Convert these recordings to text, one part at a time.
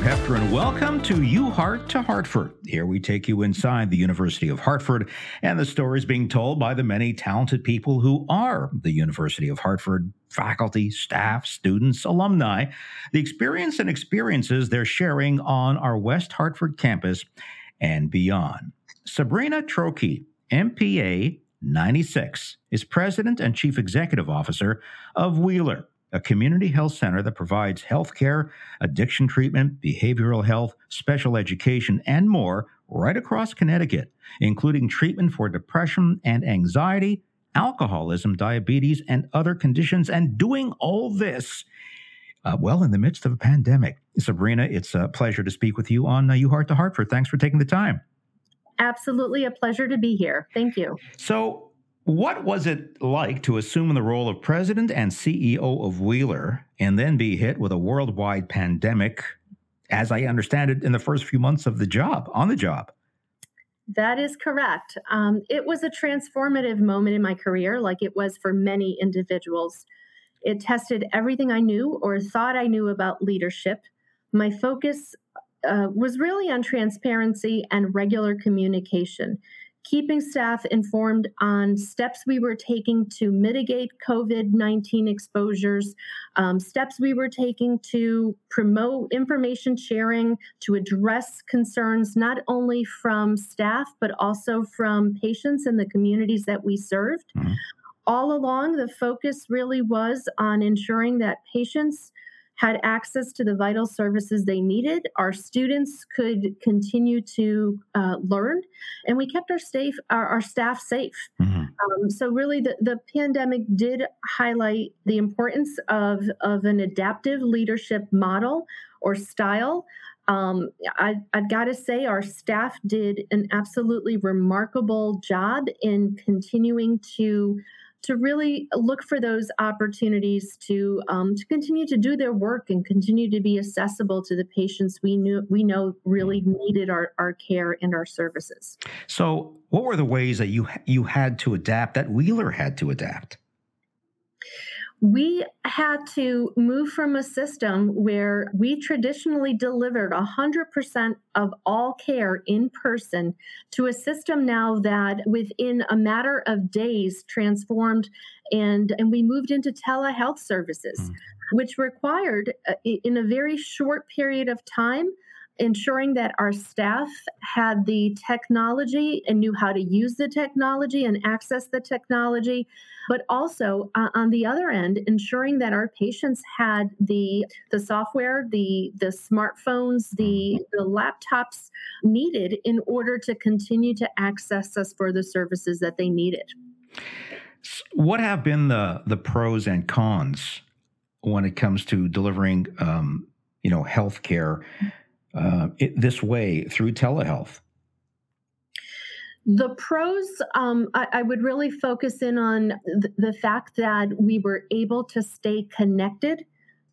Hefter, and welcome to UHart to Hartford. Here we take you inside the University of Hartford and the stories being told by the many talented people who are the University of Hartford faculty, staff, students, alumni, the experience and experiences they're sharing on our West Hartford campus and beyond. Sabrina Trocchi, MPA 96, is President and Chief Executive Officer of Wheeler a community health center that provides health care, addiction treatment, behavioral health, special education, and more right across Connecticut, including treatment for depression and anxiety, alcoholism, diabetes, and other conditions, and doing all this. Uh, well, in the midst of a pandemic. Sabrina, it's a pleasure to speak with you on uh, UHart to Hartford. Thanks for taking the time. Absolutely a pleasure to be here. Thank you. So, what was it like to assume the role of president and CEO of Wheeler and then be hit with a worldwide pandemic, as I understand it, in the first few months of the job, on the job? That is correct. Um, it was a transformative moment in my career, like it was for many individuals. It tested everything I knew or thought I knew about leadership. My focus uh, was really on transparency and regular communication keeping staff informed on steps we were taking to mitigate COVID 19 exposures, um, steps we were taking to promote information sharing, to address concerns not only from staff, but also from patients and the communities that we served. Mm-hmm. All along, the focus really was on ensuring that patients had access to the vital services they needed. Our students could continue to uh, learn, and we kept our safe, our, our staff safe. Mm-hmm. Um, so, really, the, the pandemic did highlight the importance of, of an adaptive leadership model or style. Um, I, I've got to say, our staff did an absolutely remarkable job in continuing to to really look for those opportunities to um, to continue to do their work and continue to be accessible to the patients we knew we know really needed our, our care and our services. So, what were the ways that you you had to adapt that Wheeler had to adapt? We had to move from a system where we traditionally delivered 100% of all care in person to a system now that within a matter of days transformed and and we moved into telehealth services mm. which required uh, in a very short period of time ensuring that our staff had the technology and knew how to use the technology and access the technology but also uh, on the other end ensuring that our patients had the the software the the smartphones the mm-hmm. the laptops needed in order to continue to access us for the services that they needed what have been the the pros and cons when it comes to delivering um, you know health care uh, it, this way through telehealth? The pros, um, I, I, would really focus in on th- the fact that we were able to stay connected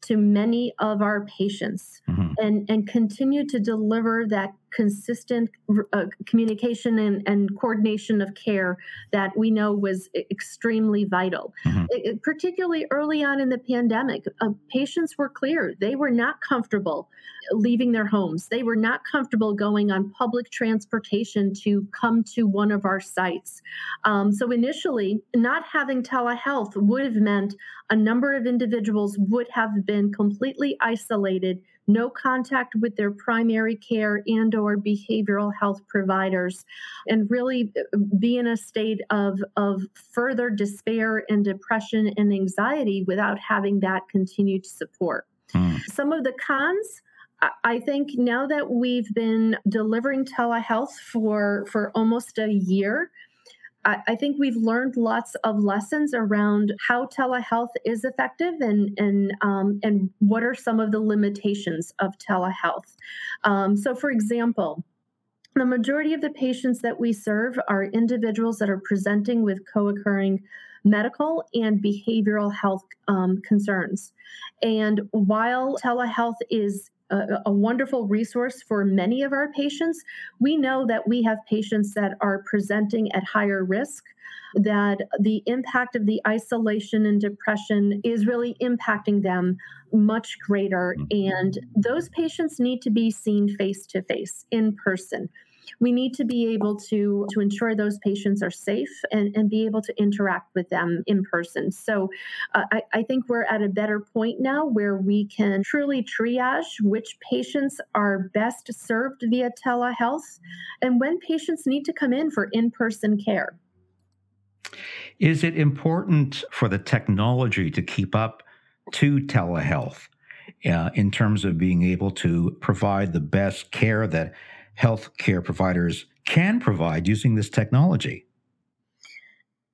to many of our patients mm-hmm. and, and continue to deliver that consistent uh, communication and, and, coordination of care that we know was extremely vital. Mm-hmm. It, particularly early on in the pandemic, uh, patients were clear they were not comfortable leaving their homes. They were not comfortable going on public transportation to come to one of our sites. Um, so initially, not having telehealth would have meant a number of individuals would have been completely isolated no contact with their primary care and or behavioral health providers and really uh, be in a state of, of further despair and depression and anxiety without having that continued support mm. some of the cons I think now that we've been delivering telehealth for for almost a year, I, think we've learned lots of lessons around how telehealth is effective and and um, and what are some of the limitations of telehealth. Um, so, for example. The majority of the patients that we serve are individuals that are presenting with co occurring medical and behavioral health um, concerns. And while telehealth is a, a, wonderful resource for many of our patients. We know that we have patients that are presenting at higher risk, that the impact of the isolation and depression is really impacting them much greater. Mm-hmm. And those patients need to be seen face to face in person we need to be able to to ensure those patients are safe and, and be able to interact with them in person. So uh, I, I think we're at a better point now where we can truly triage which patients are best served via telehealth and when patients need to come in for in-person care. Is it important for the technology to keep up to telehealth uh, in terms of being able to provide the best care that healthcare providers can provide using this technology?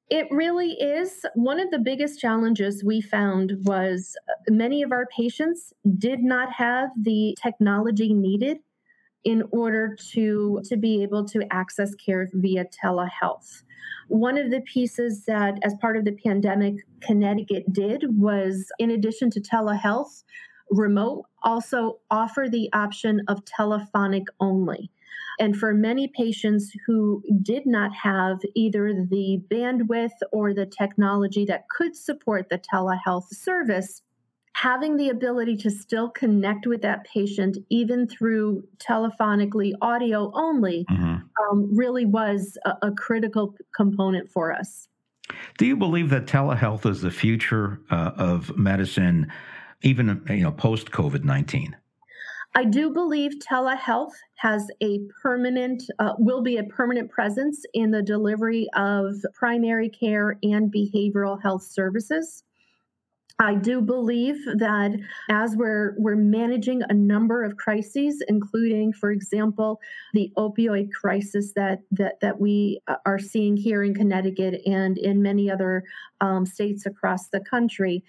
It really is. One of the biggest challenges we found was uh, many of our patients did not have the technology needed in order to, to be able to access care via telehealth. One of the pieces that, as part of the pandemic, Connecticut did was, in addition to telehealth, remote also offer the option of telephonic only. And for many patients who did not have either the bandwidth or the technology that could support the telehealth service, having the ability to still connect with that patient, even through telephonically audio only, mm-hmm. um, really was a, a, critical component for us. Do you believe that telehealth is the future uh, of medicine, even you know post COVID nineteen? I do believe telehealth has a permanent, uh, will be a permanent presence in the delivery of primary care and behavioral health services. I do believe that as we're we're managing a number of crises, including, for example, the opioid crisis that that that we uh, are seeing here in Connecticut and in many other um, states across the country,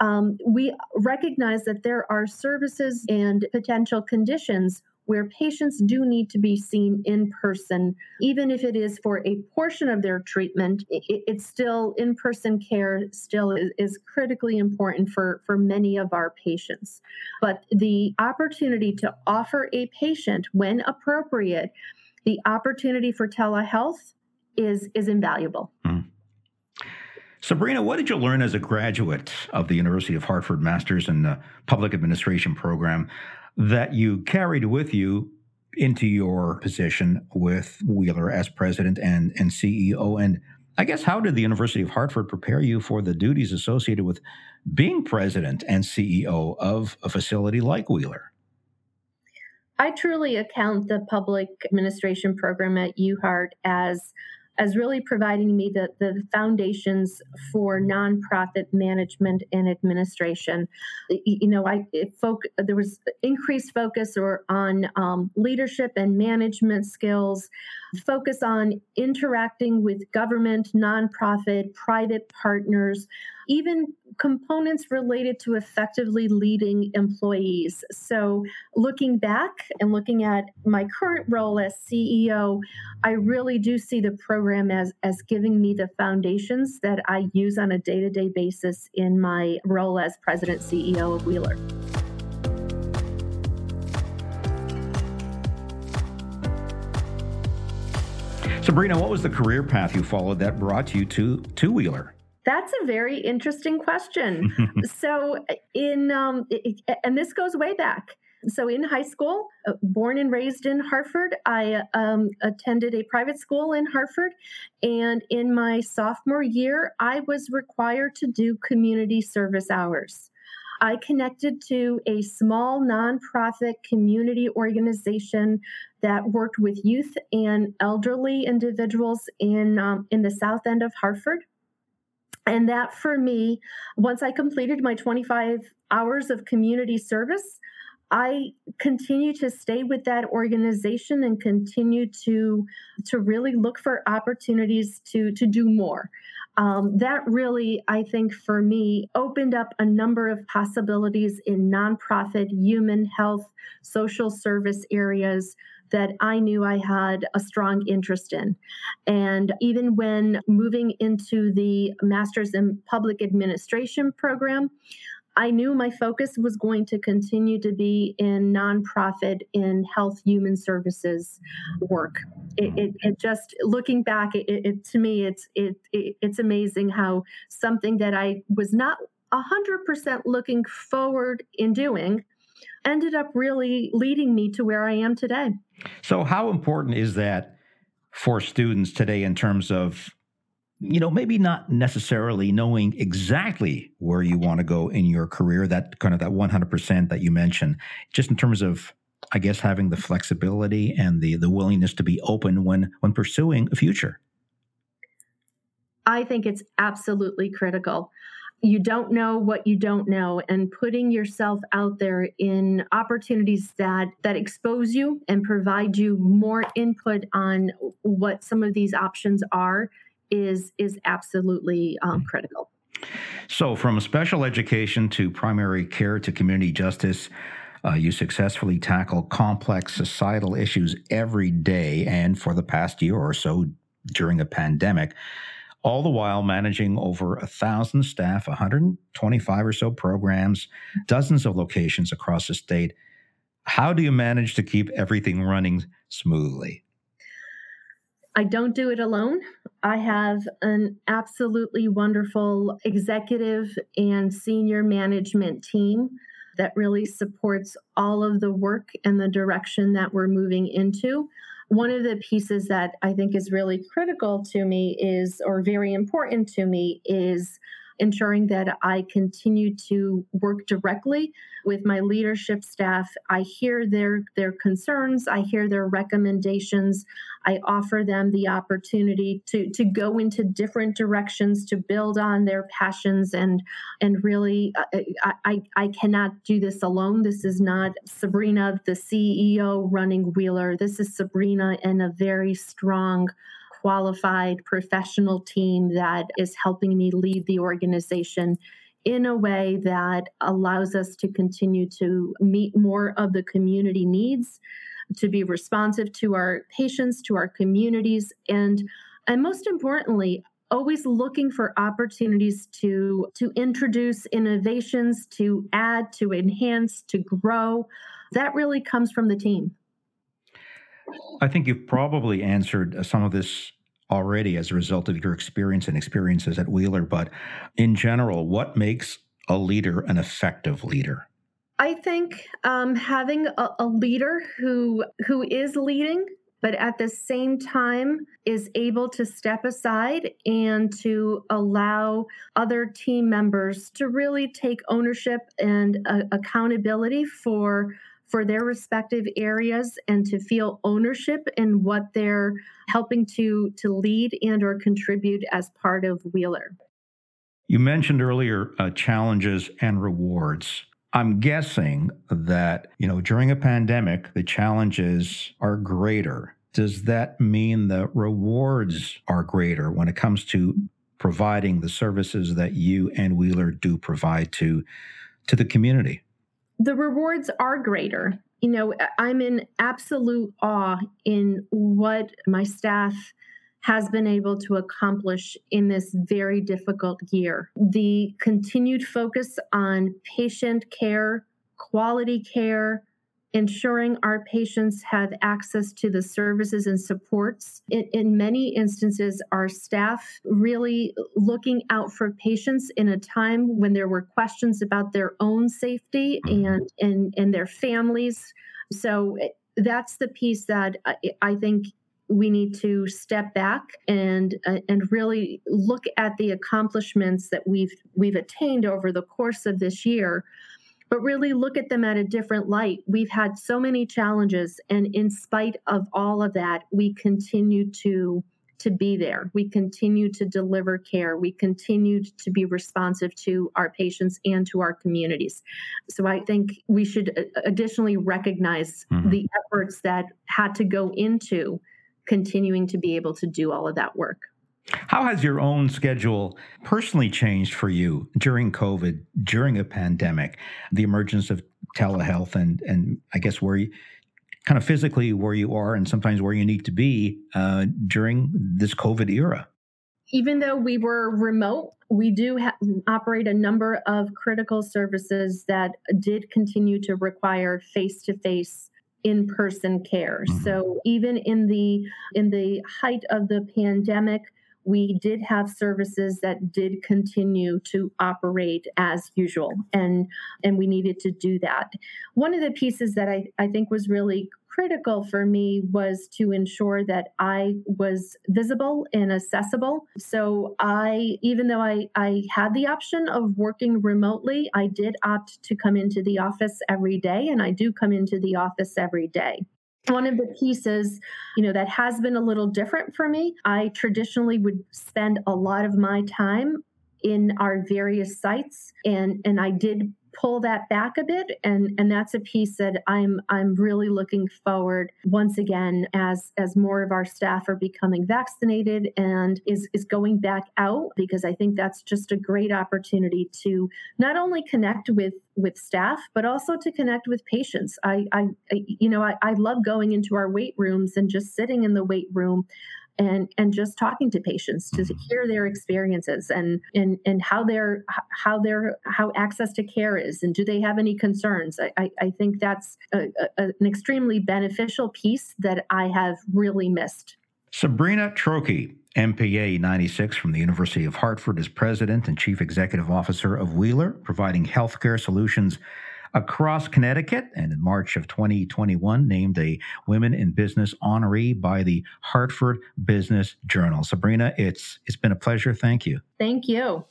um, we recognize that there are services and potential conditions where patients do need to be seen in person, even if it is for a portion of their treatment. It, it's still in person care, still is, critically important for, for many of our patients. But the opportunity to offer a patient, when appropriate, the opportunity for telehealth is, is invaluable. Mm. Sabrina, what did you learn as a graduate of the University of Hartford Masters in the Public Administration program that you carried with you into your position with Wheeler as president and, and CEO? And I guess, how did the University of Hartford prepare you for the duties associated with being president and CEO of a facility like Wheeler? I truly account the public administration program at UHart as as really providing me the, the foundations for nonprofit management and administration. You know, I folk, there was increased focus or on um, leadership and management skills, focus on interacting with government, nonprofit, private partners even components related to effectively leading employees. So, looking back and looking at my current role as CEO, I really do see the program as, as giving me the foundations that I use on a day to day basis in my role as president CEO of Wheeler. Sabrina, what was the career path you followed that brought you to, to Wheeler? That's a very interesting question. so, in um, and this goes way back. So, in high school, uh, born and raised in Hartford, I um, attended a private school in Hartford. And in my sophomore year, I was required to do community service hours. I connected to a small nonprofit community organization that worked with youth and elderly individuals in um, in the south end of Hartford. And that for me, once I completed my 25 hours of community service, I continue to stay with that organization and continue to to really look for opportunities to to do more. Um, that really, I think, for me, opened up a number of possibilities in nonprofit, human health, social service areas that I knew I had a strong interest in. And even when moving into the Master's in Public Administration program, I knew my focus was going to continue to be in nonprofit, in health human services work. It, it, it just looking back, it, to me, it's it, it's amazing how something that I was not hundred percent looking forward in doing ended up really leading me to where I am today. So, how important is that for students today in terms of you know, maybe not necessarily knowing exactly where you want to go in your career, that kind of that 100% that you mentioned, just in terms of, I guess, having the flexibility and the, the willingness to be open when, when pursuing a future. I think it's absolutely critical. You don't know what you don't know, and putting yourself out there in opportunities that that expose you and provide you more input on what some of these options are is is absolutely um, critical. So, from special education to primary care to community justice, uh, you successfully tackle complex societal issues every day and for the past year or so during a pandemic, all the while managing over a thousand staff, 125 or so programs, dozens of locations across the state. How do you manage to keep everything running smoothly? I don't do it alone. I have an absolutely wonderful executive and senior management team that really supports all of the work and the direction that we're moving into. One of the pieces that I think is really critical to me is, or very important to me, is ensuring that I continue to work directly with my leadership staff. I hear their their concerns, I hear their recommendations. I offer them the opportunity to to go into different directions to build on their passions and and really uh, I, I, I cannot do this alone. This is not Sabrina the CEO running Wheeler. This is Sabrina and a very strong qualified professional team that is helping me lead the organization in a way that allows us to continue to meet more of the community needs, to be responsive to our patients, to our communities, and and most importantly, always looking for opportunities to to introduce innovations, to add, to enhance, to grow. That really comes from the team. I think you've probably answered uh, some of this already as a result of your experience and experiences at Wheeler, but in general, what makes a leader an effective leader? I think um, having a, a leader who who is leading, but at the same time is able to step aside and to allow other team members to really take ownership and uh, accountability for for their respective areas and to feel ownership in what they're helping to to lead and or contribute as part of Wheeler. You mentioned earlier uh, challenges and rewards. I'm guessing that, you know, during a pandemic, the challenges are greater. Does that mean the rewards are greater when it comes to providing the services that you and Wheeler do provide to to the community? The rewards are greater. You know, I'm in absolute awe in what my staff has been able to accomplish in this very difficult year. The continued focus on patient care, quality care, ensuring our patients have access to the services and supports. In, in, many instances, our staff really looking out for patients in a time when there were questions about their own safety mm-hmm. and, and, and their families. So that's the piece that I, I think we need to step back and uh, and really look at the accomplishments that we've we've attained over the course of this year but really look at them at a different light. We've had so many challenges, and in spite of all of that, we continue to to be there. We continue to deliver care. We continue to be responsive to our patients and to our communities. So I think we should uh, additionally recognize mm-hmm. the efforts that had to go into continuing to be able to do all of that work. How has your own schedule personally changed for you during COVID, during a pandemic, the emergence of telehealth, and and I guess where you kind of physically where you are, and sometimes where you need to be uh, during this COVID era? even though we were remote, we do ha- operate a number of critical services that did continue to require face to face in-person care. Mm-hmm. So even in the in the height of the pandemic, we did have services that did continue to operate as usual and and we needed to do that one of the pieces that i, I think was really critical for me was to ensure that I was visible and accessible. So I, even though I, I had the option of working remotely, I did opt to come into the office every day, and I do come into the office every day one of the pieces you know that has been a little different for me i traditionally would spend a lot of my time in our various sites and and i did pull that back a bit and and that's a piece that I'm I'm really looking forward once again as as more of our staff are becoming vaccinated and is is going back out because I think that's just a great opportunity to not only connect with with staff but also to connect with patients. I I, I you know I, I love going into our weight rooms and just sitting in the weight room and and just talking to patients to mm-hmm. hear their experiences and and and how their how their how access to care is and do they have any concerns i i think that's a, a, an extremely beneficial piece that i have really missed sabrina trocchi MPA 96 from the University of Hartford is president and chief executive officer of Wheeler, providing healthcare solutions across Connecticut, and in March of 2021, named a Women in Business honoree by the Hartford Business Journal. Sabrina, it's it's been a pleasure. Thank you. Thank you.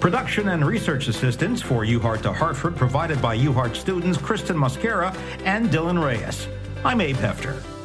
Production and research assistance for UHart to Hartford provided by UHart students Kristen Mosquera and Dylan Reyes. I'm Abe Hefter.